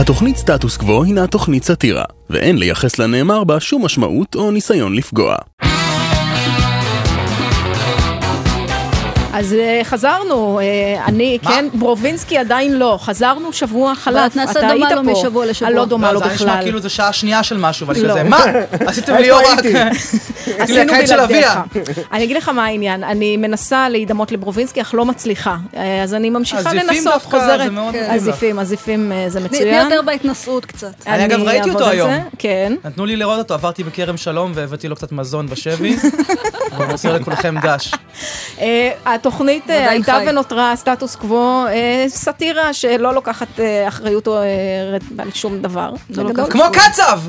התוכנית סטטוס קוו הינה תוכנית סאטירה, ואין לייחס לנאמר בה שום משמעות או ניסיון לפגוע. אז אה, חזרנו, אה, אני, כן, ברובינסקי עדיין לא, חזרנו שבוע חלף, ואת נעשית אתה דומה היית לו פה. משבוע לשבוע. אני לא דומה לו זה היה נשמע בכלל. כאילו זה שעה שנייה של משהו, ואני לא. כזה, מה? עשיתם לי לא רק... עשינו הקיץ של אביה. בלעדיך. אני אגיד לך מה העניין, אני מנסה להידמות לברובינסקי, אך לא מצליחה. אה, אז אני ממשיכה לנסות, דווקא, חוזרת. זה לך. הזיפים, הזיפים אה, זה תני מצוין. יותר בהתנשאות קצת. אני אגב ראיתי אותו היום. זה, כן. נתנו לי לראות אותו, עברתי בכרם שלום והבאתי לו קצת מזון בשבי. אני מוסר לכולכם דש. אה, התוכנית אה, הייתה חי. ונותרה סטטוס קוו, אה, סאטירה שלא לוקחת אה, אחריות אה, על שום דבר. לא. לוקחת. כמו קצב!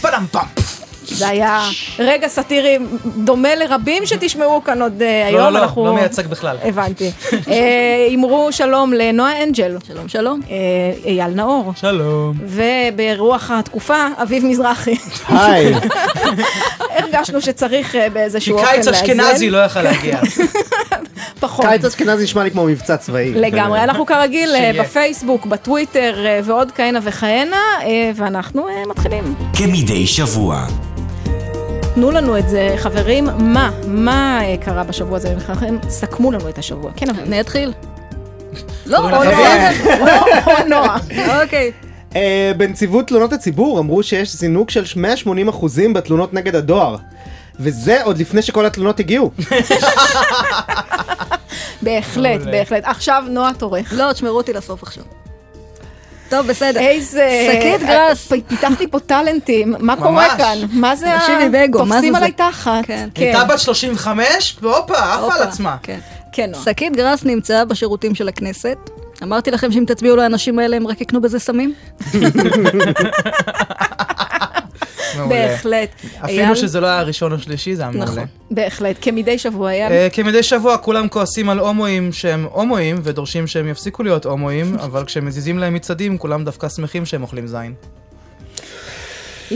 פלם פאם. זה היה רגע סאטירי דומה לרבים שתשמעו כאן עוד אה, היום. לא, לא, אנחנו- לא מייצג בכלל. הבנתי. אה, אמרו שלום לנועה אנג'ל, שלום, שלום. אה, אייל נאור, שלום. וברוח התקופה, אביב מזרחי. היי, הרגשנו שצריך כי באיזשהו אופן קיץ לאזן. אשכנזי לא יכל להגיע. פחות. קיץ אשכנזי נשמע לי כמו מבצע צבאי. לגמרי, אנחנו כרגיל. בפייסבוק, בטוויטר ועוד כהנה וכהנה, ואנחנו מתחילים. כמדי שבוע. תנו לנו את זה, חברים, מה, מה אה, קרה בשבוע הזה? סכמו לנו את השבוע. כן, אבל... אני אתחיל. לא, קוראים או לא. או נועה. אוקיי. אה, בנציבות תלונות הציבור אמרו שיש זינוק של 180% בתלונות נגד הדואר. וזה עוד לפני שכל התלונות הגיעו. בהחלט. בהחלט. עכשיו נועה תורך. לא, תשמרו אותי לסוף עכשיו. טוב, בסדר. איזה... שקית גראס. אה, פיתחתי פה טלנטים, מה קורה. כאן? מה זה ה... תקשיבי, בגו, מה זה תופסים? עליי תחת. כן. הייתה בת 35, והופה, עפה על עצמה. כן. כן. שקית גראס נמצאה בשירותים של הכנסת. אמרתי לכם שאם תצביעו לאנשים האלה הם רק יקנו בזה סמים? מעולה. בהחלט. אפילו אייל? שזה לא היה הראשון או שלישי, זה היה מעולה. נכון. בהחלט, כמדי שבוע היה... אה, כמדי שבוע כולם כועסים על הומואים שהם הומואים ודורשים שהם יפסיקו להיות הומואים, אבל כשהם מזיזים להם מצעדים כולם דווקא שמחים שהם אוכלים זין.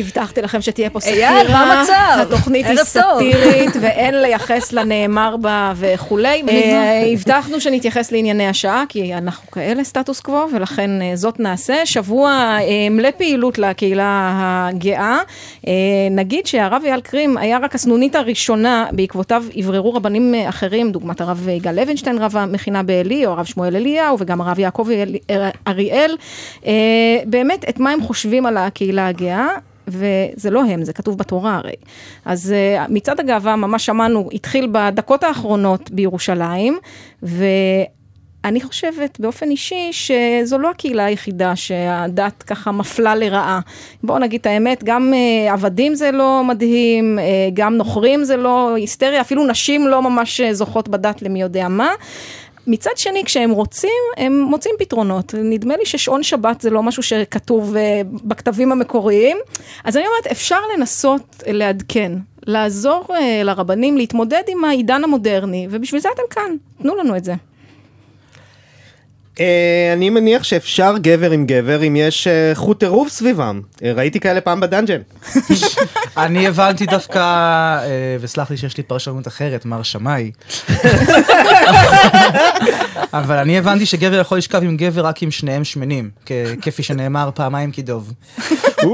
הבטחתי לכם שתהיה פה אייל, סאטירה. מה המצב? התוכנית היא. סאטירית ואין לייחס לנאמר בה וכולי. אה, הבטחנו שנתייחס לענייני השעה, כי אנחנו כאלה סטטוס קוו, ולכן אה, זאת נעשה. שבוע אה, מלא פעילות לקהילה הגאה. אה, נגיד שהרב אייל קרים היה רק הסנונית הראשונה, בעקבותיו יבררו רבנים אחרים, דוגמת הרב יגאל לוינשטיין, רב המכינה בעלי, או הרב שמואל אליהו, וגם הרב יעקב אל- אריאל. באמת, את מה הם חושבים על הקהילה הגאה. וזה לא הם, זה כתוב בתורה הרי. אז uh, מצעד הגאווה, ממש שמענו, התחיל בדקות האחרונות בירושלים, ואני חושבת באופן אישי שזו לא הקהילה היחידה שהדת ככה מפלה לרעה. בואו נגיד את האמת, גם uh, עבדים זה לא מדהים, uh, גם נוכרים זה לא היסטריה, אפילו נשים לא ממש זוכות בדת למי יודע מה. מצד שני, כשהם רוצים, הם מוצאים פתרונות. נדמה לי ששעון שבת זה לא משהו שכתוב אה, בכתבים המקוריים. אז אני אומרת, אפשר לנסות לעדכן, לעזור אה, לרבנים להתמודד עם העידן המודרני, ובשביל זה אתם כאן, תנו לנו את זה. אה, אני מניח שאפשר גבר עם גבר אם יש אה, חוט עירוב סביבם. אה, ראיתי כאלה פעם בדאנג'ן. אני הבנתי דווקא, וסלח לי שיש לי פרשנות אחרת, מר שמאי. אבל אני הבנתי שגבר יכול לשכב עם גבר רק אם שניהם שמנים, כפי שנאמר פעמיים כי דוב.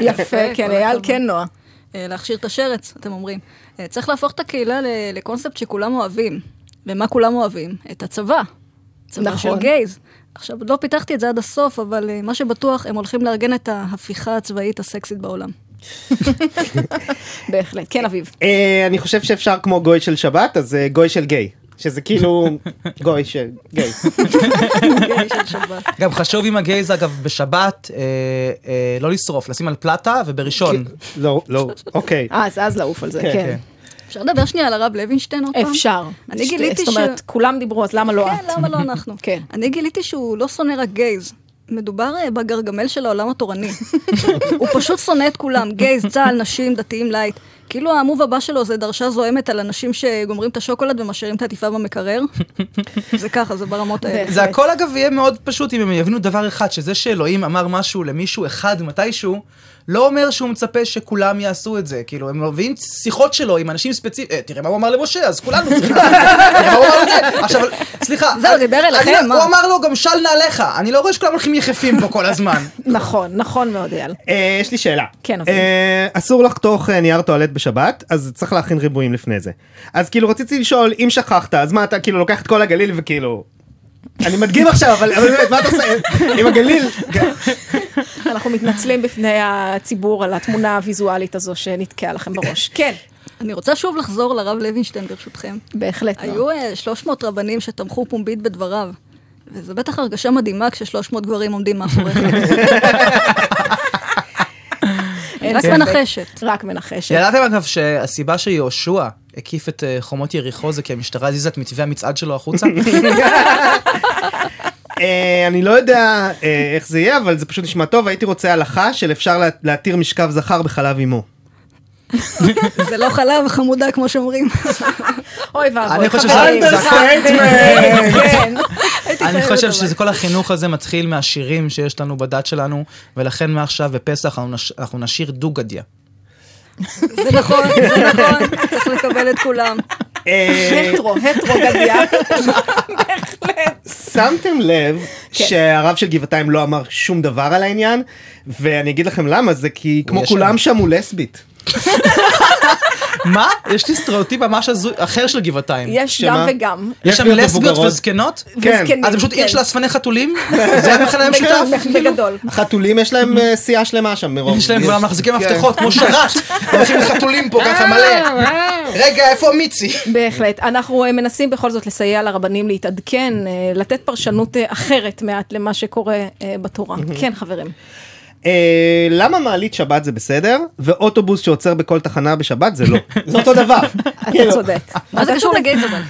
יפה, כן, אייל, כן, נועה. להכשיר את השרץ, אתם אומרים. צריך להפוך את הקהילה לקונספט שכולם אוהבים. ומה כולם אוהבים? את הצבא. צבא נכון. של גייז. עכשיו, לא פיתחתי את זה עד הסוף, אבל אה, מה שבטוח, הם הולכים לארגן את ההפיכה הצבאית הסקסית בעולם. בהחלט. כן, אביב. אה, אני חושב שאפשר כמו גוי של שבת, אז אה, גוי של גיי. שזה כאילו גוי של גיי. גם חשוב עם הגייז, אגב, בשבת, אה, אה, לא לשרוף, לשים על פלטה ובראשון. לא, לא, אוקיי. אז, אז לעוף על זה, כן, כן. אפשר לדבר שנייה על הרב לוינשטיין עוד פעם? אפשר. אני ש- גיליתי זאת אומרת, ש- כולם דיברו, אז למה לא את? כן, למה לא אנחנו? כן. אני גיליתי שהוא לא שונא רק גייז. מדובר אה, בגרגמל של העולם התורני. הוא פשוט שונא את כולם, gays, צה"ל, נשים, דתיים, לייט. כאילו ה move הבא שלו זה דרשה זועמת על אנשים שגומרים את השוקולד ומשאירים את העטיפה במקרר. זה ככה, זה ברמות האלה. זה הכל אגב יהיה מאוד פשוט אם הם יבינו דבר אחד, שזה שאלוהים אמר משהו למישהו אחד מתישהו, לא אומר שהוא מצפה שכולם יעשו את זה. כאילו, הם מביאים שיחות שלו עם אנשים ספציפיים, אה, תראה מה הוא אמר למשה, אז כולנו צריכים לעשות את זה. תראה מה הוא אמר לזה. עכשיו, סליחה. זהו, דיבר אליכם? הוא אמר לו גם של נעליך. אני לא רואה שכולם הולכים יחפים פה כל הזמן. נכון, נכון מאוד, אייל. אה, יש לי שאלה. כן, אוקיי. אה, אסור לחתוך נייר טואלט בשבת, אז צריך להכין ריבועים לפני זה. אז כאילו רציתי לשאול, אם שכחת, אז מה אתה כאילו לוקח את כל הגליל וכאילו... אני מדגים עכשיו, אבל באמת, מה אתה עושה עם הגליל? אנחנו מתנצלים בפני הציבור על התמונה הוויזואלית הזו שנתקעה לכם בראש. כן, אני רוצה שוב לחזור לרב לוינשטיין ברשותכם. בהחלט. לא. היו אה, 300 רבנים שתמכו פומבית בדבריו. וזו בטח הרגשה מדהימה כש-300 גברים עומדים מאחוריך. רק. מנחשת. רק מנחשת. ידעתם אגב שהסיבה שיהושע הקיף את אה, חומות יריחו זה כי המשטרה הזיזה את מתווה המצעד שלו החוצה? אה, אני לא יודע אה, איך זה יהיה, אבל זה פשוט נשמע טוב, הייתי רוצה הלכה של אפשר לה- להתיר משכב זכר בחלב אימו. זה לא חלב חמודה כמו שאומרים. אוי ואבוי, אני חושב שזה- זה- כן. אני חושב שזה כל החינוך הזה מתחיל מהשירים שיש לנו בדת שלנו, ולכן מעכשיו בפסח אנחנו נש- אנחנו נשיר דו-גדיה. זה נכון, זה נכון, צריך לקבל את כולם. אה, הטרו, הטרו גדיה. שמתם לב כן. שהרב של גבעתיים לא אמר שום דבר על העניין, ואני אגיד לכם למה, זה כי כמו כולם. שם הוא לסבית. מה? יש לי סטריאוטיפ ממש אחר של גבעתיים. יש? גם וגם. יש שם לסביות. וזקנות? כן. אז זה פשוט עיר כן. של אספני חתולים? זה המכנה המשותף? בגדול. החתולים יש להם אה, סיעה שלמה שם מרוב. יש להם כבר מחזיקים כן. מפתחות כמו שרת, הולכים לחתולים פה ככה מלא. רגע, איפה מיצי? בהחלט. אנחנו אה, מנסים בכל זאת לסייע לרבנים להתעדכן, אה, לתת פרשנות אחרת מעט למה שקורה בתורה. כן, חברים. אה, למה מעלית שבת זה בסדר, ואוטובוס שעוצר בכל תחנה בשבת זה לא? זה אותו דבר. אתה כאילו, צודק. מה זה קשור. לגייז אבל?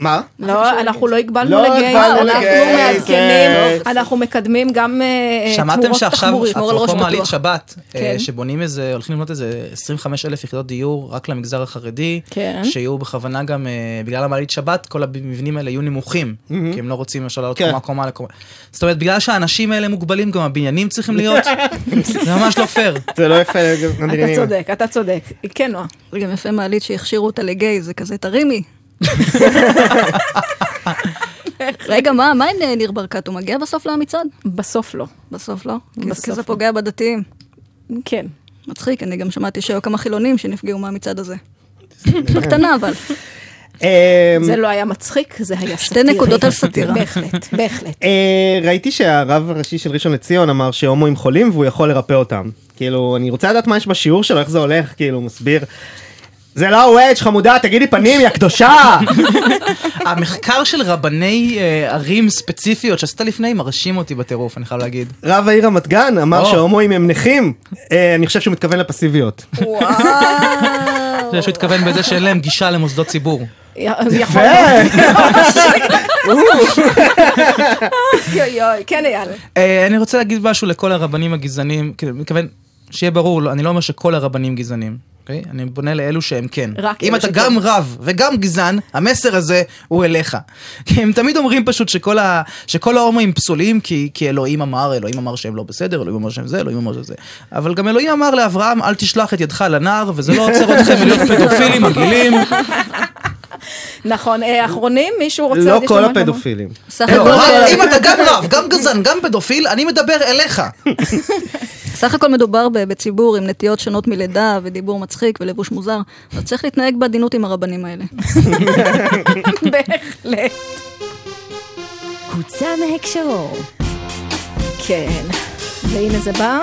מה? לא, אנחנו לא הגבלנו לא לגייז, הגבלנו אנחנו לגייז, מעדכנים, אה. אנחנו מקדמים גם אה, שמעתם תמורות שעכשיו, אפרופו מעלית. שבת, אה, כן. שבונים איזה, הולכים לבנות איזה 25 אלף יחידות דיור רק למגזר החרדי, כן. שיהיו בכוונה גם, אה, בגלל המעלית שבת, כל המבנים האלה יהיו נמוכים, כי הם לא רוצים למשל לעלות כן. קומה קומה לקומה. זאת אומרת, בגלל שהאנשים האלה מוגבלים, גם הבניינים צריכים להיות, זה ממש לא פייר. זה לא יפה. אתה. צודק, אתה צודק. כן, נועה. זה גם יפה מעלית שהכשירו אותה לגייז, זה כזה תרימי. רגע, מה, מה עם אה, ניר ברקת? הוא מגיע בסוף למצעד? בסוף לא. בסוף לא? כי- בסוף כי זה לא. פוגע בדתיים. כן. מצחיק, אני גם שמעתי שהיו כמה חילונים שנפגעו מהמצעד הזה. בקטנה אבל. אה, זה לא היה מצחיק, זה היה שתי סאטירי. נקודות על סאטירה. בהחלט, בהחלט. אה, ראיתי שהרב הראשי של ראשון לציון אמר שהומואים חולים והוא יכול לרפא אותם. כאילו, אני רוצה לדעת מה יש בשיעור שלו, איך זה הולך, כאילו, הוא מסביר. זה לא וודג' חמודה, תגידי פנים, יא קדושה! המחקר של רבני אה, ערים ספציפיות שעשית לפני מרשים אותי בטירוף, אני חייב להגיד. רב העיר רמת גן אמר או. שהומואים הם נכים. אה, אני חושב שהוא מתכוון לפסיביות. וואו. אני חושב שהוא התכוון בזה שאין להם גישה למוסדות ציבור. יכול כן אייל. אה, אני רוצה להגיד משהו לכל הרבנים הגזענים, כאילו, שיהיה ברור, לא- אני לא אומר שכל הרבנים גזענים, אוקיי? אני פונה לאלו שהם כן. רק אם אתה שכן. גם רב וגם גזען, המסר הזה הוא אליך. כי הם תמיד אומרים פשוט שכל, ה... שכל ההומואים פסולים כי... כי אלוהים אמר, אלוהים אמר שהם לא בסדר, אלוהים אמר שהם זה, אלוהים אמר שזה. אבל גם אלוהים אמר לאברהם, אל תשלח את ידך לנער, וזה לא עוצר אתכם מלהיות פדופילים מגעילים. נכון, אה, אחרונים, מישהו רוצה לא כל? הפדופילים. סך לא, הכל- רק אם אתה גם רב, גם גזען, גם פדופיל, אני מדבר אליך. סך הכל מדובר ב- בציבור עם נטיות שונות מלידה ודיבור מצחיק ולבוש מוזר, אז צריך להתנהג בעדינות עם הרבנים האלה. בהחלט. הוצא מהקשרו. כן, והנה זה בא.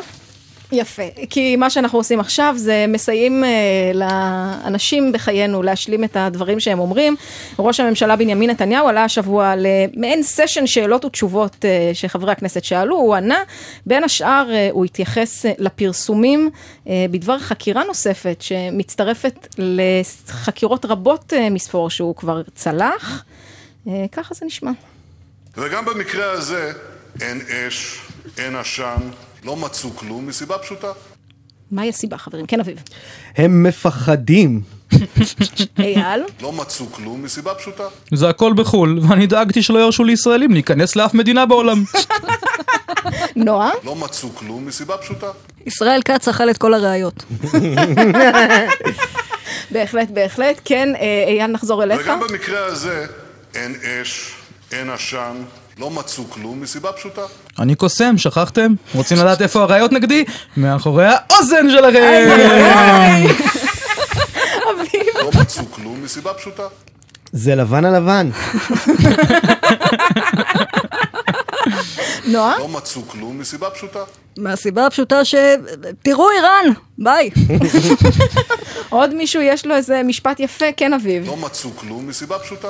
יפה, כי מה שאנחנו עושים עכשיו זה מסייעים אה, לאנשים בחיינו להשלים את הדברים שהם אומרים. ראש הממשלה בנימין נתניהו עלה השבוע למעין סשן שאלות ותשובות אה, שחברי הכנסת שאלו, הוא ענה. בין השאר אה, הוא התייחס אה, לפרסומים אה, בדבר חקירה נוספת שמצטרפת לחקירות רבות אה, מספור שהוא כבר צלח. אה, ככה זה נשמע. וגם במקרה הזה אין אש, אין עשן, לא מצאו כלום, מסיבה פשוטה. מהי הסיבה, חברים? כן, אביב. הם מפחדים. אייל? לא מצאו כלום מסיבה פשוטה. זה הכל בחו"ל, ואני דאגתי שלא ירשו לישראלים להיכנס לאף מדינה בעולם. נועה? לא מצאו כלום מסיבה פשוטה. ישראל כץ אכל את כל הראיות. בהחלט, בהחלט. כן, אה, אייל, נחזור אליך. וגם במקרה הזה אין אש, אין עשן, לא מצאו כלום מסיבה פשוטה. אני קוסם, שכחתם? רוצים לדעת איפה הראיות נגדי? מאחורי האוזן שלכם! לא מצאו כלום מסיבה פשוטה. זה לבן על לבן. נועה? לא מצאו כלום מסיבה פשוטה. מהסיבה הפשוטה ש... תראו איראן, ביי. עוד מישהו יש לו איזה משפט יפה? כן, אביב. לא מצאו כלום מסיבה פשוטה.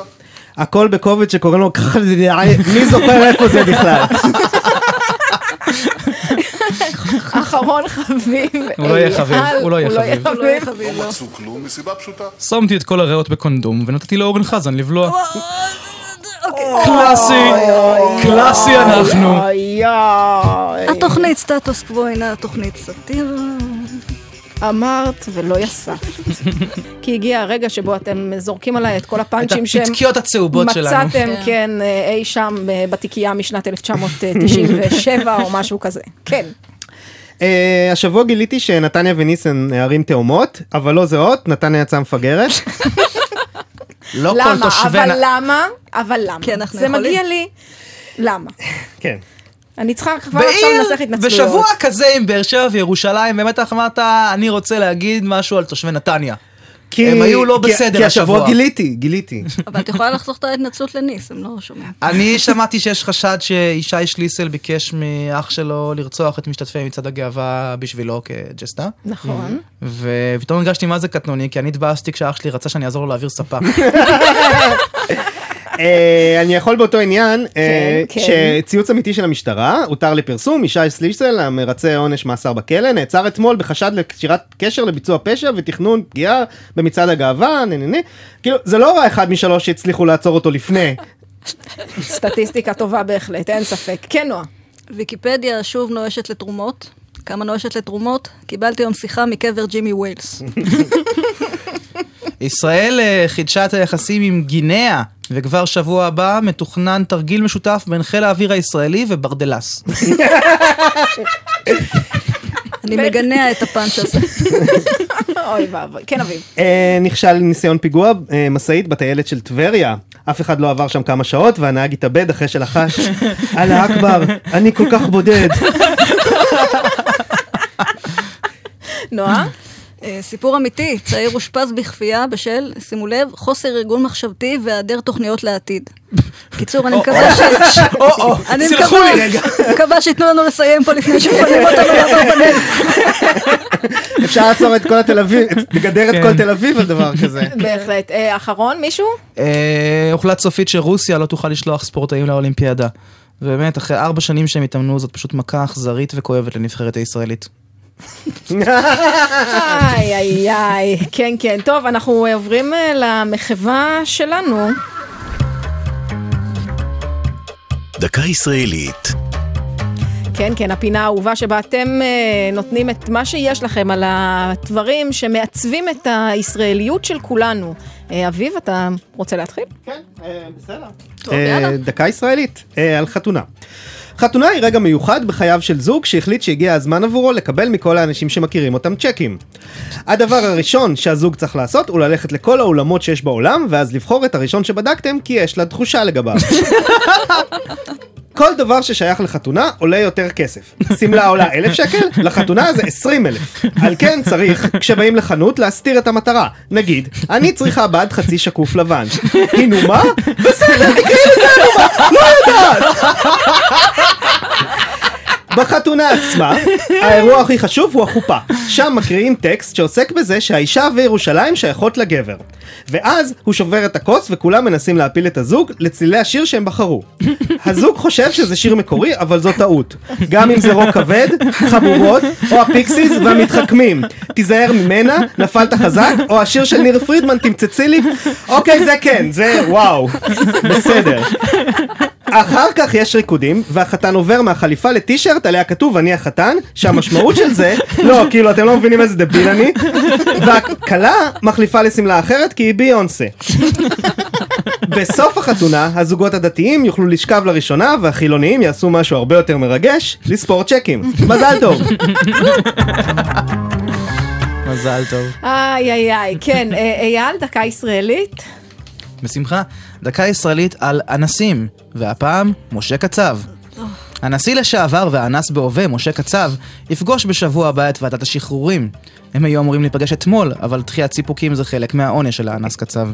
הכל בקובץ שקוראים לו ככה, מי זוכר איפה זה בכלל? אחרון חביב. הוא לא יהיה חביב, הוא לא יהיה חביב. לא חביב, לא. מצאו כלום מסיבה פשוטה. שמתי את כל הריאות בקונדום ונתתי לאורן חזן לבלוע. קלאסי, קלאסי אנחנו. התוכנית סטטוס קוו אינה תוכנית סאטירה. אמרת ולא יספת. כי הגיע הרגע שבו אתם זורקים עליי את כל הפאנצ'ים שהם הפתקיות הצהובות שלנו. מצאתם, כן, אה, אי שם אה, בתיקייה משנת 1997 או משהו כזה. כן. אה, השבוע גיליתי שנתניה וניסן ערים תאומות, אבל לא זהות, נתניה יצאה מפגרת. לא כל למה? תושבי... אבל נ- למה? אבל למה? כי אנחנו זה יכולים. מגיע לי. למה? כן. אני צריכה כבר עכשיו לנסח בעיר, התנצלויות. בשבוע כזה עם באר שבע וירושלים, באמת איך אמרת, אני רוצה להגיד משהו על תושבי נתניה. כי- הם היו לא כי- בסדר כי השבוע השבוע. גיליתי, גיליתי. אבל את יכולה לחסוך את ההתנצלות לניס, הם לא שומעים. אני שמעתי שיש חשד שישי שליסל ביקש מאח שלו לרצוח את משתתפי מצעד הגאווה בשבילו כג'סטה. נכון. ופתאום הרגשתי מה זה קטנוני, כי אני התבאסתי כשאח שלי רצה שאני אעזור לו להעביר ספה. אה, אני יכול באותו עניין, אה, כן. שציוץ אמיתי של המשטרה הותר לפרסום, ישי סליסל המרצה עונש מאסר בכלא, נעצר אתמול בחשד לקשירת קשר לביצוע פשע ותכנון פגיעה במצעד הגאווה, נה נה נה. כאילו, זה לא רע אחד משלוש שהצליחו לעצור אותו לפני. סטטיסטיקה טובה בהחלט, אין ספק. כן, נועה. ויקיפדיה שוב נואשת לתרומות. כמה נואשת לתרומות? קיבלתי היום שיחה מקבר ג'ימי ווילס. ישראל אה, חידשה את היחסים עם גינאה, וכבר שבוע הבא מתוכנן תרגיל משותף בין חיל האוויר הישראלי וברדלס. אני מגנה את הפאנץ' הזה. אוי ואבוי. כן, אביב. אה, נכשל ניסיון פיגוע, אה, משאית בטיילת של טבריה. אף אחד לא עבר שם כמה שעות והנהג התאבד אחרי שלחש, אללה אכבר, אני כל כך בודד. נועה? אה, סיפור אמיתי, צעיר אושפז בכפייה בשל, שימו לב, חוסר ארגון מחשבתי והיעדר תוכניות לעתיד. קיצור, אני מקווה ש... או-או, אני סלחו מקווה- לי רגע. מקווה שייתנו לנו לסיים פה לפני שמפנים אותנו לעבור פאנל. אפשר לעצור את כל התל אביב, לגדר את כן. כל תל אביב על דבר כזה. בהחלט. אה, אחרון, מישהו? אה, הוחלט סופית שרוסיה לא תוכל לשלוח ספורטאים לאולימפיאדה. ובאמת, אחרי ארבע שנים שהם התאמנו, זאת פשוט מכה אכזרית וכואבת לנבחרת הישראלית. איי, איי, איי. כן, כן. טוב, אנחנו עוברים אה, למחווה שלנו. דקה ישראלית. כן, כן, הפינה האהובה שבה אתם אה, נותנים את מה שיש לכם על הדברים שמעצבים את הישראליות של כולנו. אה, אביב, אתה רוצה להתחיל? כן, בסדר. טוב, יאללה. דקה ישראלית, אה, על חתונה. חתונה היא רגע מיוחד בחייו של זוג שהחליט שהגיע הזמן עבורו לקבל מכל האנשים שמכירים אותם צ'קים. הדבר הראשון שהזוג צריך לעשות הוא ללכת לכל האולמות שיש בעולם ואז לבחור את הראשון שבדקתם כי יש לה תחושה לגביו. כל דבר ששייך לחתונה עולה יותר כסף. שמלה עולה אלף שקל, לחתונה זה עשרים אלף. על כן צריך, כשבאים לחנות, להסתיר את המטרה. נגיד, אני צריכה בד חצי שקוף לבן. נו מה? בסדר, תקראי לזה נו מה, לא יודעת. בחתונה עצמה, האירוע הכי חשוב הוא החופה. שם מקריאים טקסט שעוסק בזה שהאישה וירושלים שייכות לגבר. ואז הוא שובר את הכוס וכולם מנסים להפיל את הזוג לצלילי השיר שהם בחרו. הזוג חושב שזה שיר מקורי, אבל זו טעות. גם אם זה רוק כבד, חבורות, או הפיקסיס והמתחכמים. תיזהר ממנה, נפלת חזק, או השיר של ניר פרידמן, תמצצי לי. אוקיי, זה כן, זה וואו. בסדר. אחר כך יש ריקודים, והחתן עובר מהחליפה לטישרט עליה כתוב אני החתן, שהמשמעות של זה, לא, כאילו אתם לא מבינים איזה דביל אני, והכלה מחליפה לשמלה אחרת כי היא ביונסה. בסוף החתונה, הזוגות הדתיים יוכלו לשכב לראשונה, והחילוניים יעשו משהו הרבה יותר מרגש, לספור צ'קים. מזל טוב. מזל טוב. איי איי איי, כן, אה, אייל, דקה ישראלית. בשמחה. דקה ישראלית על אנסים, והפעם, משה קצב. הנשיא לשעבר והאנס בהווה, משה קצב, יפגוש בשבוע הבא את ועדת השחרורים. הם היו אמורים להיפגש אתמול, אבל דחיית סיפוקים זה חלק מהעונש של האנס קצב.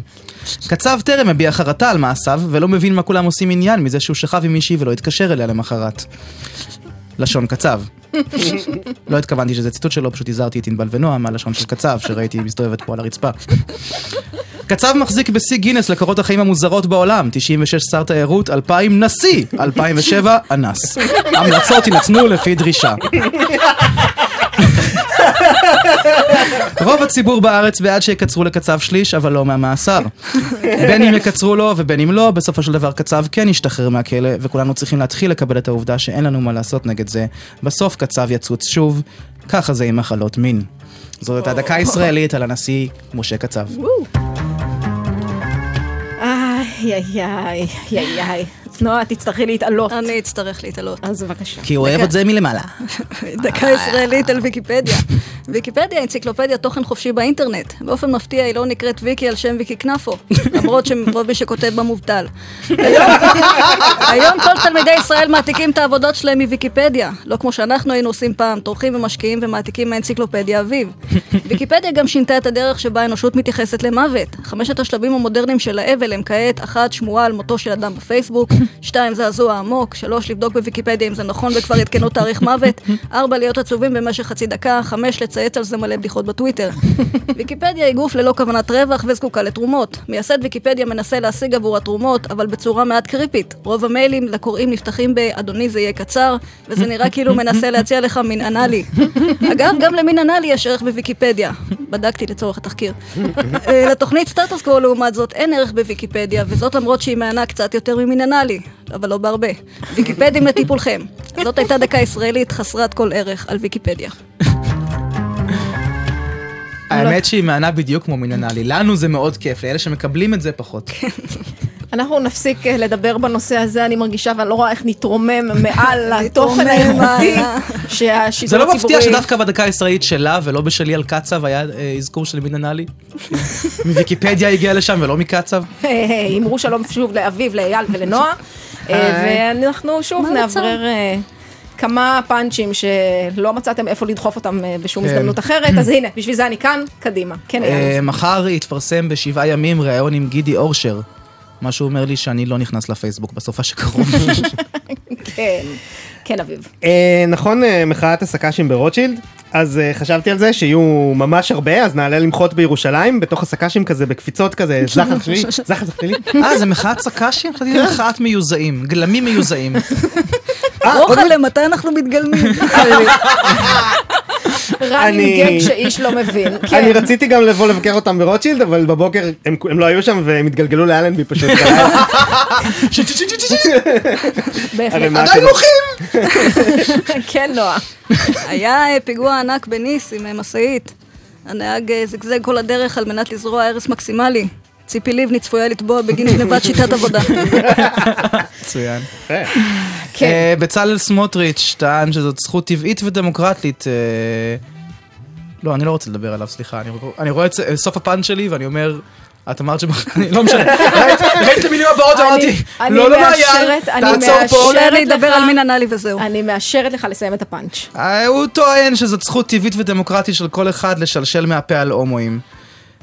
קצב טרם מביע חרטה על מעשיו, ולא מבין מה כולם עושים עניין מזה שהוא שכב עם מישהי ולא התקשר אליה למחרת. לשון קצב. לא התכוונתי שזה ציטוט שלו, פשוט הזהרתי את ענבל ונועה מהלשון של קצב, שראיתי מסתובבת פה על הרצפה. קצב מחזיק בשיא גינס לקורות החיים המוזרות בעולם, 96 שר תיירות, 2000 נשיא, 2007 אנס. המלצות יינתנו לפי דרישה. רוב הציבור בארץ בעד שיקצרו לקצב שליש, אבל לא מהמאסר. בין אם יקצרו לו ובין אם לא, בסופו של דבר קצב כן ישתחרר מהכלא, וכולנו צריכים להתחיל לקבל את העובדה שאין לנו מה לעשות נגד זה. בסוף קצב יצוץ שוב, ככה זה עם מחלות מין. זאת הייתה דקה ישראלית על הנשיא משה קצב. איי איי איי איי איי. נועה, תצטרכי להתעלות. אני אצטרך להתעלות. אז בבקשה. כי הוא אוהב את זה מלמעלה. דקה ישראלית על ויקיפדיה. ויקיפדיה, אנציקלופדיה תוכן חופשי באינטרנט. באופן מפתיע היא לא נקראת ויקי על שם ויקי כנפו, למרות שרוב מי שכותב בה מובטל. היום- היום כל תלמידי ישראל מעתיקים את העבודות שלהם מוויקיפדיה. לא כמו שאנחנו היינו עושים פעם, טורחים ומשקיעים ומעתיקים מהאנציקלופדיה אביב. ויקיפדיה גם שינתה את הדרך שבה האנושות מתייחסת למוות. חמשת השלבים המודרניים של האבל הם כעת, אחת, שמועה על מותו של אדם בפייסבוק, שתיים, זעזוע עמוק, שלוש, לבדוק בוויקיפדיה אם זה נכון וכבר עדכנו תאריך מוות, ארבע, להיות עצובים במשך חצי דקה, חמש, לצייץ על זה מלא בדיחות בטוויטר. ויקיפדיה היא גוף ללא כוונת רווח וזקוקה לתרומות. מייסד ויקיפדיה מנסה להשיג עבור התרומות, אבל בצורה מעט קריפית. רוב המיילים לקוראים נפתחים ב"אדוני זה יהיה קצר", וזה נראה כאילו מנסה להציע לך מין אנאלי. אגב, גם למין אנאלי יש ערך בוויקיפדיה. בדקתי לצורך התחקיר. אה, לתוכנית סטטוס קוו לעומת זאת אין ערך בוויקיפדיה, וזאת למרות שהיא מענה קצת יותר ממין אנאלי, אבל לא בהרבה. ויקיפדים לטיפולכם. זאת הייתה דקה ישראלית חסרת כל ערך על ויקיפדיה. האמת שהיא מענה בדיוק כמו מן אנאלי. לנו זה מאוד כיף, לאלה שמקבלים את זה פחות. אנחנו נפסיק אה, לדבר בנושא הזה, אני מרגישה ואני לא רואה איך נתרומם מעל התוכן האיכותי. שהשידור זה לא הציבורי... מפתיע שדווקא בדקה הישראלית שלה ולא בשלי על קצב היה אה, אזכור של מן אנאלי? מוויקיפדיה הגיע לשם ולא מקצב? אמרו שלום שוב לאביב, לאייל ולנועה, אה, ואנחנו שוב? נאוורר כמה פאנצ'ים שלא מצאתם איפה לדחוף אותם בשום כן. הזדמנות אחרת, אז הנה, בשביל זה אני כאן, קדימה. כן, אייל. מחר יתפרסם בשבעה ימים ראיון עם גידי אורשר. מה שהוא אומר לי שאני לא נכנס לפייסבוק בסופה שקרוב. כן, כן, אביב. אה, נכון, אה, מחאת הסק"שים ברוטשילד? אז אה, חשבתי על זה שיהיו ממש הרבה, אז נעלה למחות בירושלים, בתוך הסק"שים כזה, בקפיצות כזה, זכר שלי, זכר שלי. אה, זה מחאת סק"שים? חשבתי שזה מחאת מיוזעים, גלמים מיוזעים. רוחלה, מתי אנחנו מתגלמים? רני אני- גג שאיש לא מבין. אני כן, רציתי גם לבוא לבקר אותם ברוטשילד, אבל בבוקר הם הם לא היו שם והם התגלגלו לאלנבי פשוט. עדיין מוחים! כן, נועה. היה אה, פיגוע ענק בניס עם אה, משאית. הנהג אה, זגזג כל הדרך על מנת לזרוע הרס מקסימלי. ציפי לבני צפויה לתבוע בגין גנבת שיטת עבודה. מצוין. כן. בצלאל סמוטריץ' טען שזאת זכות טבעית ודמוקרטית. לא, אני לא רוצה לדבר עליו, סליחה. אני רואה- אני רואה את סוף הפאנץ' שלי ואני אומר... את אמרת שאני לא משנה, ראית- את המילים הבאות אני- ואמרתי, אני לא, לא מעיין, מאשרת, אני תעצור פה. מאשרת. אפשר לי לדבר לך- על מין אנאלי וזהו. אני מאשרת לך לסיים את הפאנץ'. אה, הוא טוען שזאת זכות טבעית ודמוקרטית של כל אחד לשלשל מהפה על הומואים.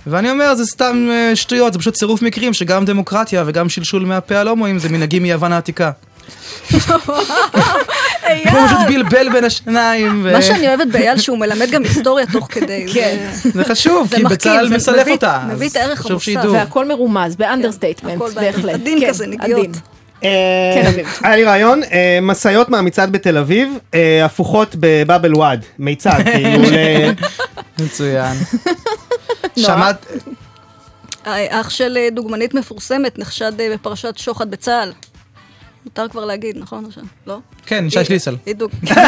ואני אומר, זה סתם אה, שטויות, זה פשוט צירוף מקרים שגם דמוקרטיה וגם שלשול מהפה על הומואים זה מנהגים מיוון העתיקה. הוא פשוט בלבל בין השניים. מה שאני אוהבת באייל שהוא מלמד גם היסטוריה תוך כדי. כן. זה- חשוב, כי זה מסלף אותה. מביא את הערך המוסף. שידעו. והכל מרומז, ב understatement, הכל בהחלט. עדין כן, כזה, נגיעות. אה, כן. היה לי רעיון, אה, משאיות מהמצעד בתל אביב, הפוכות בבאב אל וואד, מיצג, כאילו ל... מצוין. נועה? שמעת... האח של אה, דוגמנית מפורסמת נחשד אה, בפרשת שוחד בצה"ל. מותר כבר להגיד, נכון? עכשיו? לא? כן, שי שליסל.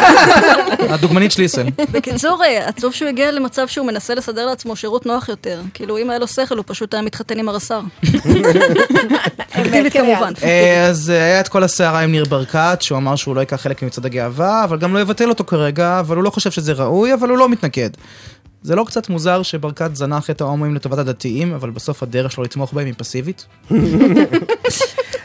הדוגמנית שליסל. בקיצור, אה, עצוב שהוא הגיע למצב שהוא מנסה לסדר לעצמו שירות נוח יותר. כאילו, אם היה לו שכל, הוא פשוט היה מתחתן עם הרס"ר. פיקטיבית כן, כמובן. אה, אז אה, היה את כל הסערה עם ניר ברקת, שהוא אמר שהוא לא ייקח חלק ממצעד הגאווה, אבל גם לא יבטל אותו כרגע, אבל הוא לא חושב שזה ראוי, אבל הוא לא מתנגד. זה לא קצת מוזר שברקת זנח את ההומואים לטובת הדתיים, אבל בסוף הדרך שלו לתמוך בהם היא פסיבית?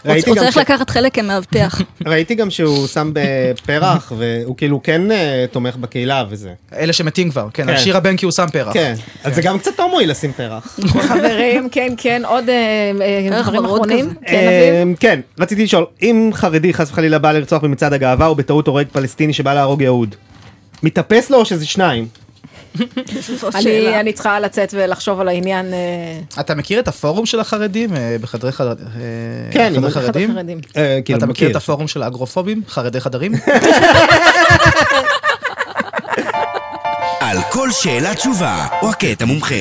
הוא צריך לקחת חלק כמאבטח. ראיתי גם שהוא שם בפרח, והוא כאילו כן אה, תומך בקהילה וזה. אלה שמתים כבר, כן, על כן. שירה בנקי הוא שם פרח. כן, אז זה גם קצת הומואי לשים פרח. חברים, כן, כן, עוד אה, אה, דברים ורוד אחרונים. כן? אה, כן, רציתי לשאול, אם חרדי חס וחלילה בא לרצוח במצעד הגאווה, הוא בטעות הורג פלסטיני שבא להרוג יהוד. מתאפס לו או שזה שניים? אני- צריכה לצאת ולחשוב על העניין. אה, אתה מכיר את הפורום של החרדים אה, בחדרי חר- אה, כן, חדרי אני- חרדים? חרדים. אה, כאילו, אתה מכיר מכיר. את הפורום של האגרופובים? חרדי חדרים? על כל שאלה תשובה, או הקטע מומחה.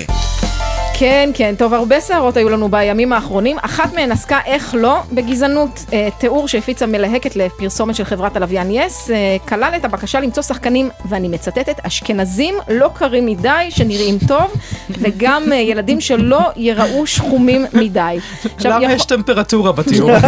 כן, כן, טוב, הרבה סערות היו לנו בימים האחרונים. אחת מהן עסקה, איך לא, בגזענות. אה, תיאור שהפיצה מלהקת לפרסומת של חברת הלוויין יס, אה, כלל את הבקשה למצוא שחקנים, ואני מצטטת, אשכנזים לא קרים מדי, שנראים טוב, וגם אה, ילדים שלא ייראו שחומים מדי. עכשיו, למה יכול- יש טמפרטורה בתיאור?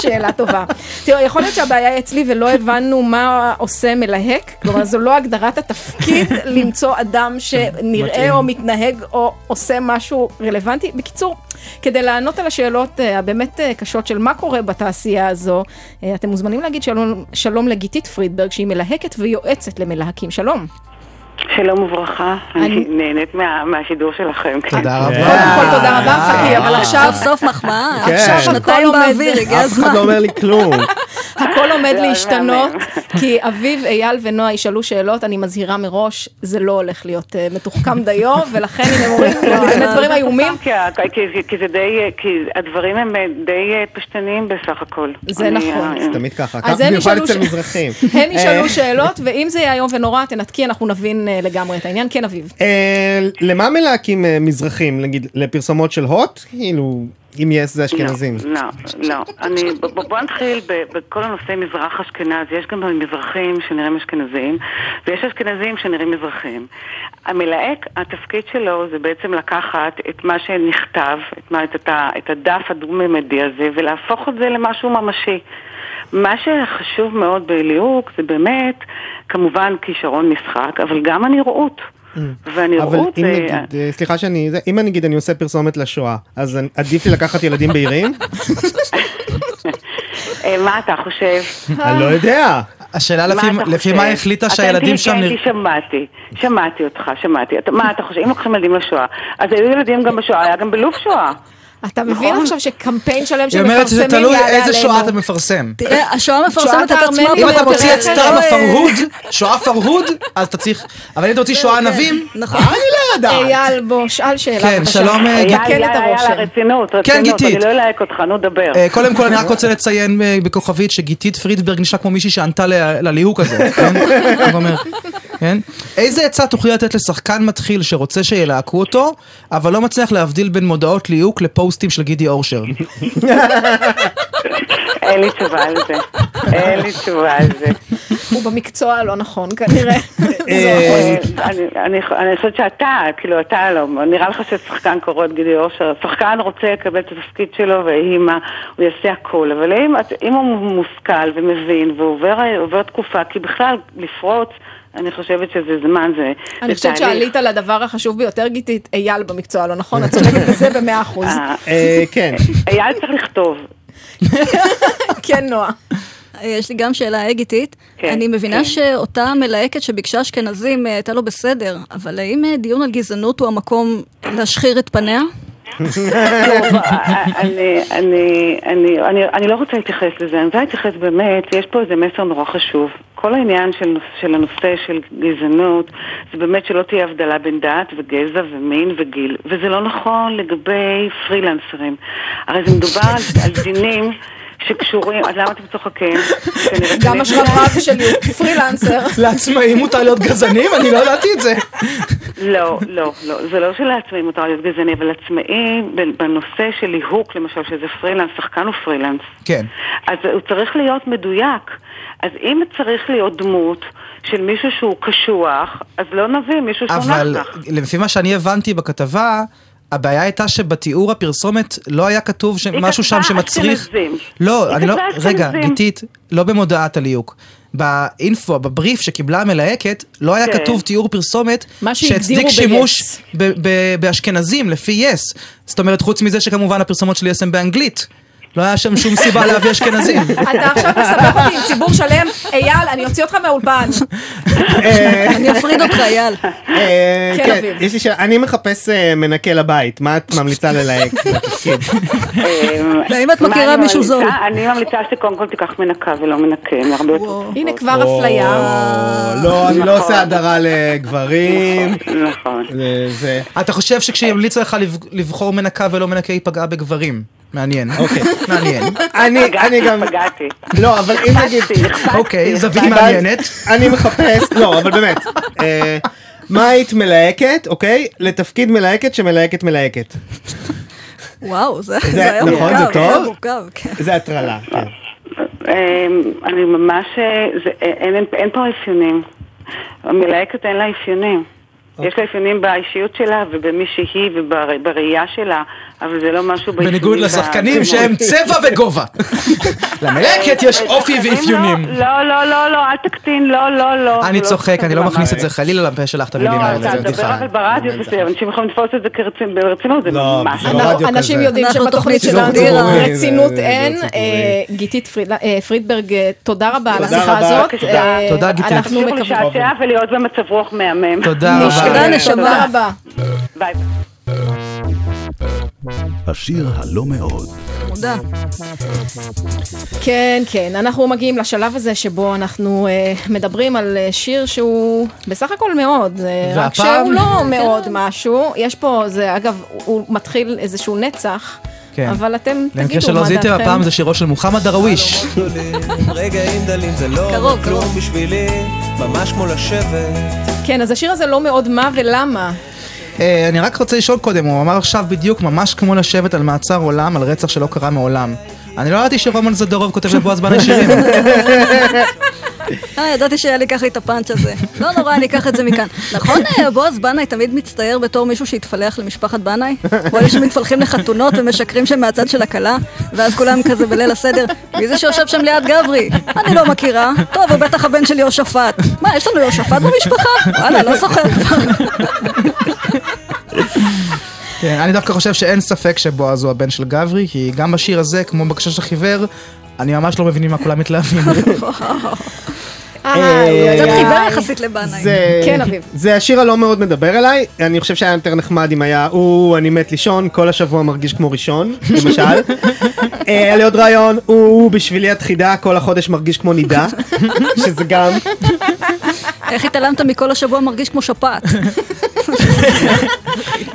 שאלה טובה. תראו, יכול להיות שהבעיה היא אצלי ולא הבנו מה עושה מלהק, כלומר זו לא הגדרת התפקיד למצוא אדם שנראה. או מתנהג או עושה משהו רלוונטי. בקיצור, כדי לענות על השאלות אה, הבאמת אה, קשות של מה קורה בתעשייה הזו, אה, אתם מוזמנים להגיד שלום, שלום לגיתית פרידברג שהיא מלהקת ויועצת למלהקים. שלום. שלום וברכה, אני- נהנית מה- מהשידור שלכם. כן. תודה קודם רבה. כל תודה רבה, חכי, אבל עכשיו סוף סוף מחמאה. כן. עכשיו הכל. באוויר, הגיע אף אחד הזמן. לא אומר לי כלום. הכל עומד זה להשתנות. כי אביב, אייל ונועה ישאלו שאלות, אני מזהירה מראש, זה לא הולך להיות אה, מתוחכם דיו, ולכן אם הם אומרים באמת דברים איומים, כי זה- כי זה די, כי הדברים הם אה, די אה, פשטניים בסך הכל. זה נכון. זה תמיד ככה, אז הם במיוחד אצל מזרחים. הם ישאלו שאלות, ואם זה יהיה איום ונורא, תנתקי, אנחנו נבין לגמרי את העניין. כן, אביב. אה, למה מלהקים אה, מזרחים, נגיד, לפרסומות של הוט? כאילו, אם יש זה אשכנזים. לא, לא, לא. אני, בוא נתחיל בכל הנושא מזרח אשכנז. יש גם מזרחים שנראים אשכנזים, ויש אשכנזים שנראים מזרחים. המלהק, התפקיד שלו זה בעצם לקחת את מה שנכתב, את, מה, את, ה- את הדף הדו-ממדי הזה, ולהפוך את זה למשהו ממשי. מה שחשוב מאוד בליהוק זה באמת, כמובן כישרון משחק, אבל גם הנראות. אבל והנראות אם זה... נגיד, אה, סליחה שאני, זה- אם נגיד אני עושה פרסומת לשואה, אז עדיף לי לקחת ילדים בהירים? אה, מה אתה חושב? אני לא יודע. השאלה לפי-? מה החליטה שהילדים שם... אתה נר- אינטליגנטי, שמעתי, שמעתי אותך, שמעתי. מה אתה חושב? אם לוקחים ילדים לשואה, אז היו ילדים גם בשואה, היה גם בלוב שואה. אתה מבין נכון. עכשיו שקמפיין שלם היא של אומרת שזה תלוי יעלה איזה שואה אתה עלינו. מפרסם. תראה, השואה מפרסמת את עצמה. אם אתה מוציא את לא, הפרהוד, שואה פרהוד, אז אתה צריך... אבל אם אתה מוציא שואה ענבים, נכון. אני לא יודעת. אייל, בוא, שאל שאלה. כן. שלום, אה, יאללה, תקן את יאללה, רצינות, כן, רצינות, גיתית. אני לא אלהק אותך, נו דבר. אה, קודם כל אני רק רוצה לציין אה, בכוכבית שגיתית פרידברג נשמע כמו מישהי שענתה ל- לליהוק הזה, כן? אני אומר, כן? איזה עצה תוכלי לתת לשחקן מתחיל שרוצה שילהקו אותו, אבל לא מצליח להבדיל בין מודעות ליהוק לפוסטים של גידי אורשר? אין לי תשובה על זה. אין לי תשובה על זה. הוא במקצוע הלא נכון כנראה. אה, אני- אני אני חושבת שאתה, כאילו אתה לא, נראה לך ששחקן קורא את גידי אושר, שחקן רוצה לקבל את התפקיד שלו ויהי מה, הוא יעשה הכל, אבל אם, הוא מושכל ומבין ועובר עובר תקופה, כי בכלל לפרוץ, אני חושבת שזה זמן, זה אני זה חושבת תהליך. שעלית על הדבר החשוב ביותר, גיתית, אייל במקצוע הלא נכון, את צודקת בזה במאה אחוז. אה, אה, כן. אייל צריך לכתוב. כן, נועה. יש לי גם שאלה אגיתית. כן, אני מבינה כן. שאותה מלהקת שביקשה אשכנזים אה, הייתה לו בסדר, אבל האם דיון על גזענות הוא המקום להשחיר את פניה? אני, לא רוצה להתייחס לזה, אני רוצה להתייחס באמת, יש פה איזה מסר נורא חשוב. כל העניין של, של הנושא של גזענות זה באמת שלא תהיה הבדלה בין דת וגזע ומין וגיל, וזה לא נכון לגבי פרילנסרים. הרי זה מדובר על, על דינים שקשורים, אז למה אתם צוחקים? גם? השרברב שלי הוא פרילנסר. לעצמאים מותר להיות גזענים? אני לא ידעתי את זה. לא, לא, לא, זה לא שלעצמאי מותר להיות גזעני, אבל עצמאי בנושא של ליהוק, למשל, שזה פרילנס, שחקן הוא פרילנס. כן. אז הוא צריך להיות מדויק. אז אם צריך להיות דמות של מישהו שהוא קשוח, אז לא נביא מישהו שהוא אבל נחנך. לפי מה שאני הבנתי בכתבה, הבעיה הייתה שבתיאור הפרסומת לא היה כתוב משהו שם כתבה שמצריך... אשכנזים. לא, היא אני לא... כתבה רגע. גיתית, לא במודעת הליהוק. באינפו, בבריף שקיבלה המלהקת, לא היה כן. כתוב תיאור פרסומת שהצדיק שימוש ב-yes. ב- ב- באשכנזים, לפי יס. זאת אומרת, חוץ מזה שכמובן הפרסומות של יס הם באנגלית. לא היה שם שום סיבה להביא אשכנזים. אתה עכשיו מסבך אותי עם ציבור שלם, אייל, אני אוציא אותך מהאולפן. אני אפריד אותך, אייל. אה, כן, כן. יש לי שאלה, אני מחפש אה, מנקה לבית, מה את ממליצה ללהק? אה, והאם את מכירה אני מישהו ממליצה? זול? אני ממליצה שקודם כל תיקח מנקה ולא מנקה, הרבה יותר. הנה כבר אפליה. לא, אני לא נכון. עושה הדרה לגברים. נכון. זה... אתה חושב שכשימליצו לך לב- לבחור מנקה ולא מנקה היא פגעה בגברים? מעניין. אוקיי. מעניין. אני אני גם... פגעתי. לא, אבל אם נגיד... אוקיי, זווית. מעניינת. אני מחפש, לא, אבל באמת. אה, מה היית מלהקת, אוקיי? לתפקיד מלהקת שמלהקת מלהקת. וואו, זה היה נכון, מורכב. זה טוב? כן. זה הטרלה. כן. אמ, אני ממש, אה, זה- אין פה אפיונים. המלהקת אין לה אפיונים. יש לה אפיונים באישיות שלה ובמי שהיא ובראייה שלה, אבל זה לא משהו באפיונים. בניגוד לשחקנים שהם צבע וגובה. למלהקת יש אופי ואפיונים. לא, לא, לא, לא, אל תקטין, לא, לא, לא. אני לא צוחק, אני לא. מכניס את זה חלילה לפה שלך את לא, המילים האלה, זה בדיחה. אבל ברדיו, אנשים יכולים לתפוס את זה ברצינות, זה לא, ממש. לא אנשים. יודעים אנחנו שבתוכנית תוכנית שלנו רצינות אין. אה, גיתית פריד- אה, פרידברג, אה, תודה רבה על השיחה. הזאת. תודה. אה, גיתית. אנחנו תמשיכו מקווים. לשעשע ולהיות במצב רוח מהמם. תודה תודה, רבה. נשמה. תודה רבה. ביי. השיר הלא מאוד. מודה. כן, כן, אנחנו מגיעים לשלב הזה שבו אנחנו אה, מדברים על אה, שיר שהוא בסך הכל מאוד, אה, רק והפעם- שהוא לא מאוד משהו. יש פה, זה אגב, הוא מתחיל איזשהו נצח, כן. אבל אתם למקרה תגידו שלא מה זיהיתם, דעתכם. הפעם זה שירו של מוחמד דרוויש. רגעים דלים זה לא כלום. בשבילי, ממש כמו לשבת. כן, אז השיר הזה לא מאוד מה ולמה. אה, אני רק רוצה לשאול קודם, הוא אמר עכשיו בדיוק ממש כמו לשבת על מעצר עולם, על רצח שלא קרה מעולם. אני לא ידעתי שרומן זדורוב כותב לבועז בנה שירים. אה, ידעתי שהיה לי ככה את הפאנץ' הזה. לא נורא, אני אקח את זה מכאן. נכון, אה, בועז בנאי תמיד מצטייר בתור מישהו שהתפלח למשפחת בנאי? או אלה שמתפלחים לחתונות ומשקרים שהם מהצד של הכלה, ואז כולם כזה בליל הסדר, מי זה שיושב שם ליד גברי? אני לא מכירה. טוב, הוא בטח הבן של יהושפט. מה, יש לנו יהושפט במשפחה? וואלה, לא זוכר כבר. כן, אני דווקא חושב שאין ספק שבועז הוא הבן של גברי, כי גם בשיר הזה, כמו בקשה של חיוור, אני ממש לא מבין מה כולם מתלהבים. אה, קצת אה, חיוור אה, יחסית לבנאי. זה, כן, אביב. זה השיר הלא מאוד מדבר אליי, אני חושב שהיה יותר נחמד אם היה הוא אני מת לישון, כל השבוע מרגיש כמו ראשון, למשל. היה לי עוד רעיון, הוא בשבילי את חידה, כל החודש מרגיש כמו נידה, שזה גם, איך התעלמת מכל השבוע מרגיש כמו שפעת?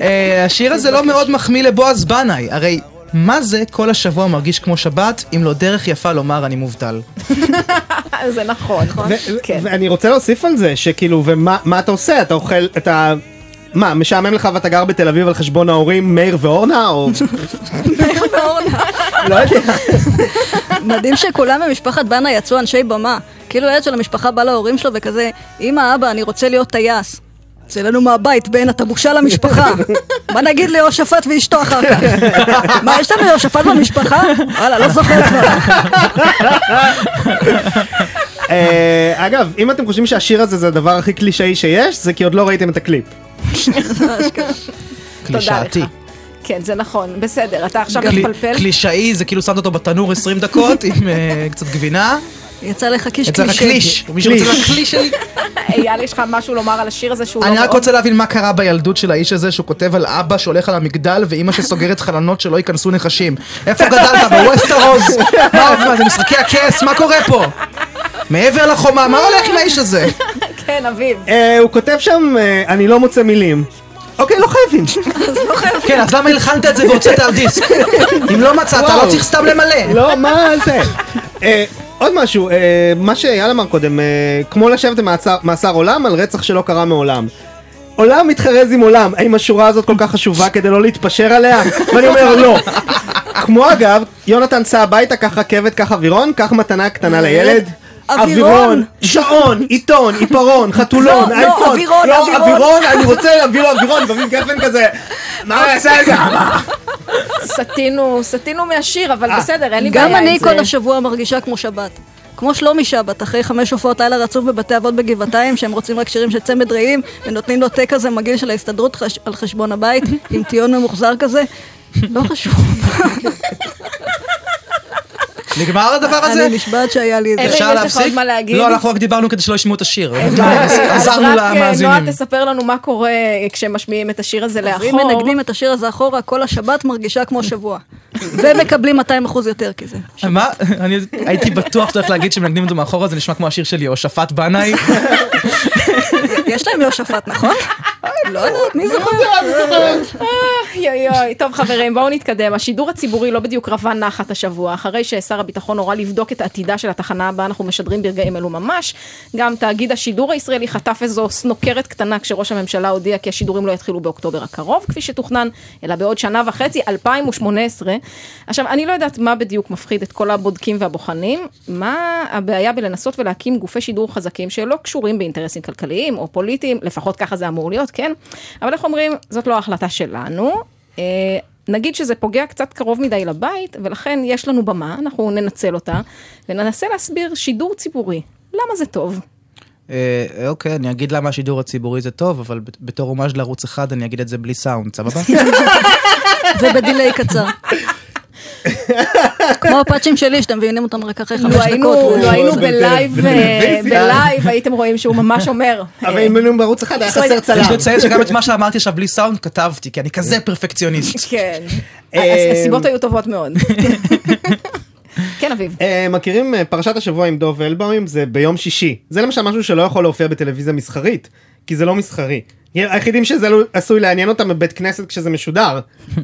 אה, השיר הזה לא מאוד מחמיא לבועז בנאי, הרי מה זה כל השבוע מרגיש כמו שבת, אם לא דרך יפה לומר אני מובטל. זה נכון. ו- כן. ואני רוצה להוסיף על זה, שכאילו, ומה מה אתה עושה? אתה אוכל, אתה... מה, משעמם לך ואתה גר בתל אביב על חשבון ההורים מאיר ואורנה? או... לא יודע. מדהים שכולם במשפחת בנה יצאו אנשי במה. כאילו ילד של המשפחה בא להורים שלו וכזה, אמא, אבא, אני רוצה להיות טייס. צא לנו מהבית, בן, אתה בושה למשפחה. מה נגיד ליהושפט ואשתו אחר כך? מה, יש לנו יהושפט במשפחה? וואלה, לא זוכר כבר. אה, אגב, אם אתם חושבים שהשיר הזה זה הדבר הכי קלישאי שיש, זה כי עוד לא ראיתם את הקליפ. קלישאתי. כן, זה נכון, בסדר, אתה עכשיו מתפלפל. קלישאי זה כאילו שמת אותו בתנור 20 דקות עם אה, קצת גבינה. יצא לך קיש יצא לך. קליש. מישהו רוצה לקליש שלי? אייל, יש לך משהו לומר על השיר הזה שהוא לא אני. רק רוצה להבין מה קרה בילדות של האיש הזה שהוא כותב על אבא שהולך על המגדל ואימא שסוגרת חלונות שלא ייכנסו נחשים. איפה גדלת? בווסטרוז? מה מה, זה משחקי הכס? מה קורה פה? מעבר לחומה, מה הולך עם האיש הזה? כן, אביב. אה, הוא כותב שם, אה, אני לא מוצא מילים. אוקיי, לא חייבים. כן, אז למה הלחנת את זה והוצאת על דיסק? אם לא מצאת, לא. צריך סתם למלא. לא, מה זה? עוד משהו, אה, מה שאייל אמר קודם, אה, כמו לשבת במאסר מאסר עולם על רצח שלא קרה מעולם. עולם מתחרז עם עולם, האם השורה הזאת כל כך חשובה כדי לא להתפשר עליה? ואני אומר לא. כמו אגב, יונתן סע הביתה, קח רכבת, קח אווירון, קח מתנה קטנה לילד. אווירון. שעון, עיתון, עיפרון, חתולון, לא, לא, אייפון. אווירון, לא, אווירון. אווירון, אני רוצה להביא לו אווירון, לפעמים גפן כזה. מה הוא יעשה את זה? סטינו, סטינו מהשיר, אבל אה, בסדר, אין לי בעיה גם עם זה. אני כל השבוע מרגישה כמו שבת. כמו שלומי שבת, אחרי חמש הופעות לילה רצוף בבתי אבות בגבעתיים, שהם רוצים רק שירים של צמד רעים, ונותנים לו תה כזה מגעיל של ההסתדרות חש... על חשבון הבית, עם טיון ממוחזר כזה. לא חשוב. נגמר הדבר הזה? אני נשבעת שהיה לי את זה. אפשר להפסיק? לא, אנחנו רק דיברנו כדי שלא ישמעו את השיר. אז עזרנו רק, אה, למאזינים. נועה תספר לנו מה קורה כשמשמיעים את השיר הזה אז לאחור. אם מנגנים את השיר הזה אחורה, כל השבת מרגישה כמו שבוע. ומקבלים 200 אחוז יותר כי זה. מה? אני הייתי בטוח שצריך להגיד שמנגנים אותו מאחורה, זה נשמע כמו השיר של יהושפט בנאי. יש להם יהושפט, נכון? לא יודעת, מי זוכר? יוי יוי, טוב חברים בואו נתקדם, השידור הציבורי לא בדיוק רווה נחת השבוע, אחרי ששר הביטחון הורה לבדוק את עתידה של התחנה הבאה אנחנו משדרים ברגעים אלו ממש, גם תאגיד השידור הישראלי חטף איזו סנוקרת קטנה כשראש הממשלה הודיע כי השידורים לא יתחילו באוקטובר הקרוב כפי שתוכנן, אלא בעוד שנה וחצי, 2018. עכשיו אני לא יודעת מה בדיוק מפחיד את כל הבודקים והבוחנים, מה הבעיה בלנסות ולהקים גופי שידור חזקים שלא קשורים באינטרסים כלכליים או פוליטיים, לפחות ככה זה אמור להיות, כן? אבל איך אומרים, זאת לא ההחלטה שלנו. אה, נגיד שזה פוגע קצת קרוב מדי לבית, ולכן יש לנו במה, אנחנו ננצל אותה, וננסה להסביר שידור ציבורי. למה זה טוב? אה, אוקיי, אני אגיד למה השידור הציבורי זה טוב, אבל בתור הומאז' לערוץ אחד אני אגיד את זה בלי סאונד, סבבה? וב delay קצר. כמו הפאנצ'ים שלי, שאתם מבינים אותם רק אחרי חמש דקות. לו היינו ב live, אה. ב live, הייתם רואים שהוא ממש אומר. אבל אה, אם היינו בערוץ אחד היה חסר יש צלם. לציין שגם את מה שאמרתי עכשיו בלי סאונד כתבתי, כי אני כזה פרפקציוניסט. כן, אה, הסיבות היו טובות מאוד. כן, אביב. אה, מכירים אה, פרשת השבוע עם דוב אלבאום זה ביום שישי זה למשל משהו שלא יכול להופיע בטלוויזיה מסחרית כי זה לא מסחרי. היחידים שזה לא- עשוי לעניין אותם בבית כנסת כשזה משודר.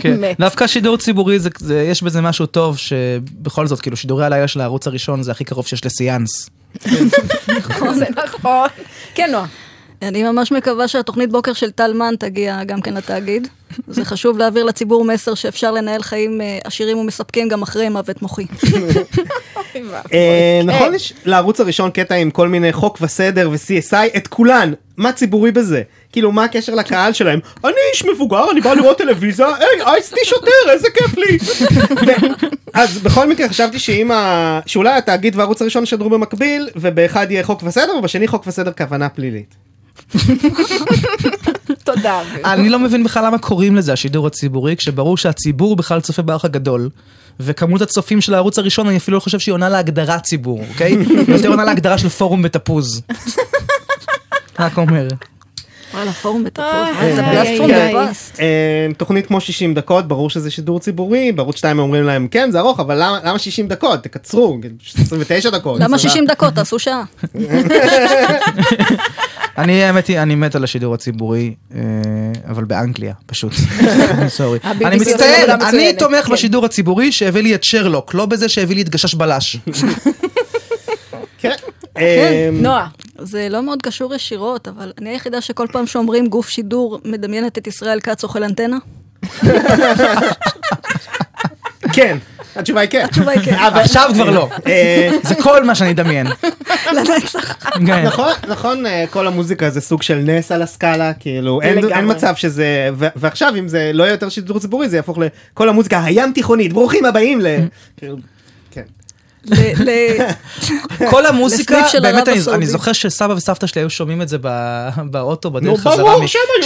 כן. דווקא שידור ציבורי זה, זה, יש בזה משהו טוב שבכל זאת כאילו שידורי הלילה של הערוץ הראשון זה הכי קרוב שיש לסיאנס. זה נכון. כן, נועה. אני ממש מקווה שהתוכנית בוקר של טל מן תגיע גם כן לתאגיד. זה חשוב להעביר לציבור מסר שאפשר לנהל חיים אה, עשירים ומספקים גם אחרי מוות מוחי. אה, נכון יש לערוץ הראשון קטע עם כל מיני חוק וסדר ו-CSI את כולן מה ציבורי בזה כאילו מה הקשר לקהל שלהם אני איש מבוגר אני בא לראות טלוויזיה היי אייסטי שוטר איזה כיף לי. אז בכל מקרה חשבתי שאם ה... שאולי התאגיד והערוץ הראשון ישדרו במקביל ובאחד יהיה חוק וסדר ובשני חוק וסדר כוונה פלילית. תודה. אני לא מבין בכלל למה קוראים לזה השידור הציבורי, כשברור שהציבור בכלל צופה באח הגדול, וכמות הצופים של הערוץ הראשון, אני אפילו לא חושב שהיא עונה להגדרת ציבור, אוקיי? היא יותר עונה להגדרה של פורום בתפוז. רק אומר. וואלה, פורום בתפוז. איי, זה איי, פלטפורם איי, מבאס. אה, תוכנית כמו 60 דקות ברור שזה שידור ציבורי בערוץ 2 אומרים להם כן זה ארוך אבל למה, למה 60 דקות תקצרו 29 דקות. למה סבבה. 60 דקות? תעשו שעה. אני, האמת היא, אני מת על השידור הציבורי, אה, אבל באנגליה, פשוט. סורי. אני מצטער, אני תומך כן. בשידור הציבורי שהביא לי את שרלוק, לא בזה שהביא לי את גשש בלש. כן. אה, נועה. זה לא מאוד קשור ישירות, אבל אני היחידה שכל פעם שאומרים גוף שידור מדמיינת את ישראל כץ אוכל אנטנה. כן. התשובה היא כן. התשובה היא כן. אבל- עכשיו כבר לא. אה, זה כל מה שאני אדמיין. לנצח. כן. נכון נכון אה, כל המוזיקה זה סוג של נס על הסקאלה כאילו אין מצב שזה ועכשיו אם זה לא יהיה יותר שידור ציבורי זה יהפוך לכל המוזיקה הים תיכונית ברוכים הבאים ל... כאילו, כן. ל- כל המוזיקה, באמת אני. אני זוכר שסבא וסבתא שלי היו שומעים את זה ב, באוטו בדרך נו, חזרה,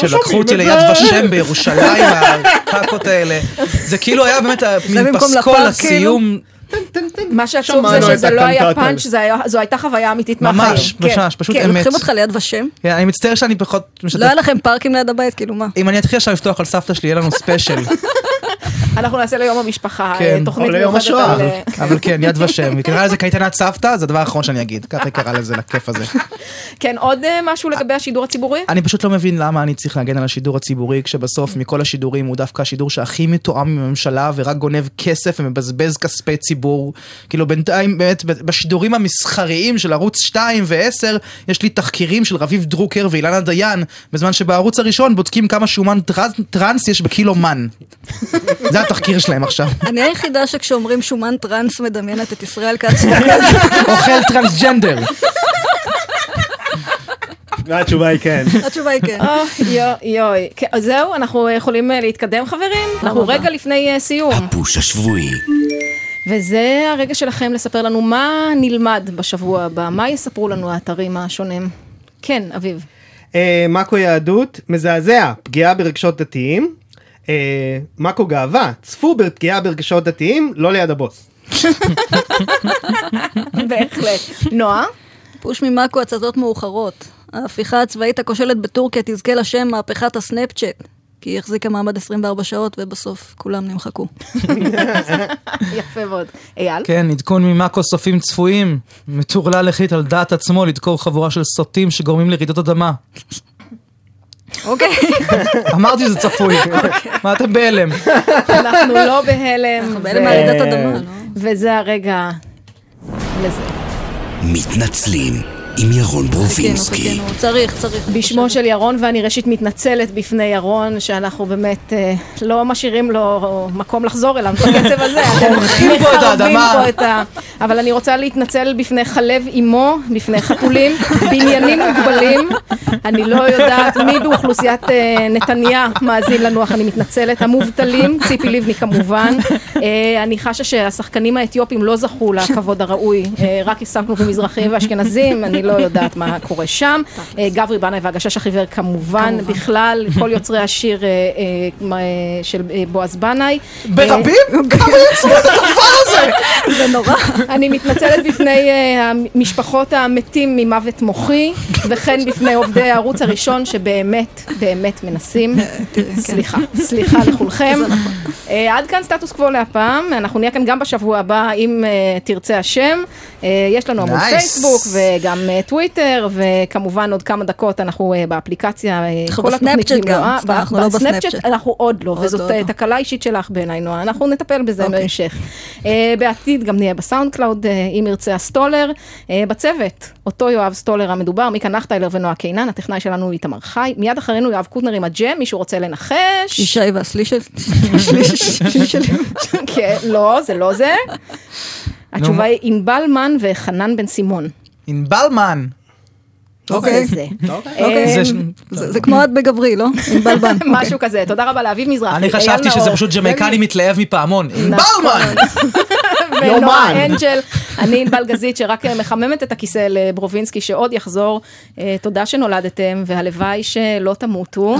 שומעים אותי ליד זה. ושם בירושלים, הקקות האלה. זה כאילו היה באמת מין פסקול לסיום, מה שעצוב זה שזה לא היה. פאנץ', זו הייתה חוויה אמיתית מהחיים. ממש, כן. ממש, פשוט כן. אמת. לוקחים אותך ליד ושם? כן, אני מצטער שאני פחות משתף. לא היה לכם פארקים ליד הבית? כאילו מה? אם אני אתחיל עכשיו לפתוח על סבתא שלי, יהיה לנו special. אנחנו נעשה ליום המשפחה, כן. אה, תוכנית או ליום מיוחדת השואה. על, אה, אבל כן, יד ושם. היא קראה לזה קייטנת סבתא, זה הדבר האחרון שאני אגיד. ככה היא קראה לזה, לכיף הזה. כן, עוד אה, משהו לגבי השידור הציבורי? אני פשוט לא מבין למה אני צריך להגן על השידור הציבורי, כשבסוף מכל השידורים הוא דווקא השידור שהכי מתואם עם הממשלה ורק גונב כסף ומבזבז כספי ציבור. כאילו בינתיים באמת בשידורים המסחריים של ערוץ 2 ו-10 יש לי תחקירים של רביב דרוקר ואילנה דיין, בזמן שבערוץ הראשון בודקים כמה שומן טרנס יש בקילו מן. זה התחקיר שלהם עכשיו. אני היחידה שכשאומרים שומן טראנס מדמיינת את ישראל כץ. אוכל טרנסג'נדר. והתשובה היא כן. התשובה היא כן. אוי, יואי, יואי. כן, אז זהו, אנחנו יכולים אה, להתקדם חברים? אנחנו רבה. רגע לפני אה, סיום. הפוש השבועי. וזה הרגע שלכם לספר לנו מה נלמד בשבוע הבא, מה יספרו לנו האתרים השונים. כן, אביב. אה, מאקו יהדות, מזעזע, פגיעה ברגשות דתיים. אה, מאקו גאווה, צפו בפגיעה ברגשות דתיים, לא ליד הבוס. בהחלט. נועה? פוש ממאקו הצתות מאוחרות. ההפיכה הצבאית הכושלת בטורקיה תזכה לשם מהפכת הסנאפצ'אט. כי היא החזיקה מעמד 24 שעות ובסוף כולם נמחקו. יפה מאוד. אייל? כן, עדכון ממאקו סופים צפויים. מטורלל החליט על דעת עצמו לדקור חבורה של סוטים שגורמים לרעידות אדמה. אוקיי. אמרתי שזה צפוי. מה אתם בהלם? אנחנו לא בהלם. אנחנו בהלם מהרעידת אדמה, לא? וזה הרגע לזה. מתנצלים עם ירון ברובינסקי. תקנו, צריך, צריך. בשמו של ירון, ואני ראשית מתנצלת בפני ירון, שאנחנו באמת אה, לא משאירים לו מקום לחזור אליו בקצב הזה. חורכים פה את מחרבים האדמה. פה את ה... אבל אני רוצה להתנצל בפני חלב אימו, בפני חתולים, בניינים מוגבלים. אני לא יודעת מי באוכלוסיית אה, נתניה מאזין לנו, אך אני מתנצלת. המובטלים, ציפי לבני כמובן. אה, אני חשה שהשחקנים האתיופים לא זכו לכבוד הראוי, אה, רק עסקנו במזרחים ואשכנזים, אני לא יודעת מה קורה שם. אה, גברי בנאי והגשש החיוור כמובן, בכלל, כל יוצרי השיר אה, אה, של בועז בנאי. ברבים? כמה יצרו את הדבר? זה נורא. אני מתנצלת בפני אה, המשפחות המתים ממוות מוחי, וכן בפני עובדי הערוץ הראשון שבאמת, באמת מנסים. סליחה, סליחה לכולכם. אה, עד כאן סטטוס קוו להפעם, אנחנו נהיה כאן גם בשבוע הבא, אם אה, ירצה השם. אה, יש לנו עמוד. פייסבוק וגם אה, טוויטר, וכמובן עוד כמה דקות אנחנו אה, באפליקציה, אה, אנחנו כל התוכנית בסנאפצ'אט גם, במלואה. אנחנו לא בסנאפצ'אט. אנחנו עוד לא, וזאת אה, לא. תקלה אישית שלך בעיניי, נועה. אנחנו נטפל בזה אוקיי. בהמשך. אה, בעתיד גם נהיה בסאונד קלאוד, אה, אם ירצה הסטולר. אה, בצוות, אותו יואב סטולר המדובר, מיקה נחטיילר ונועה קינן, הטכנאי שלנו הוא איתמר חי. מיד אחרינו יואב קוטנר עם הג'ם, מישהו רוצה לנחש? ישי והשליש של- שליש שלי. כן, לא, זה לא זה. התשובה היא ענבל מן וחנן בן סימון. ענבלמן. זה. אוקיי. אה, זה ש- זה זה כמו את בגברי, לא? עם בלבן. משהו כזה. תודה רבה לאביב מזרחי. אני חשבתי שזה. פשוט ג'מייקני מתלהב מפעמון. ענבלמן! ונועה יומן. אנג'ל, אני ענבל גזית שרק אה, מחממת את הכיסא לברובינסקי שעוד יחזור. אה, תודה שנולדתם והלוואי שלא תמותו.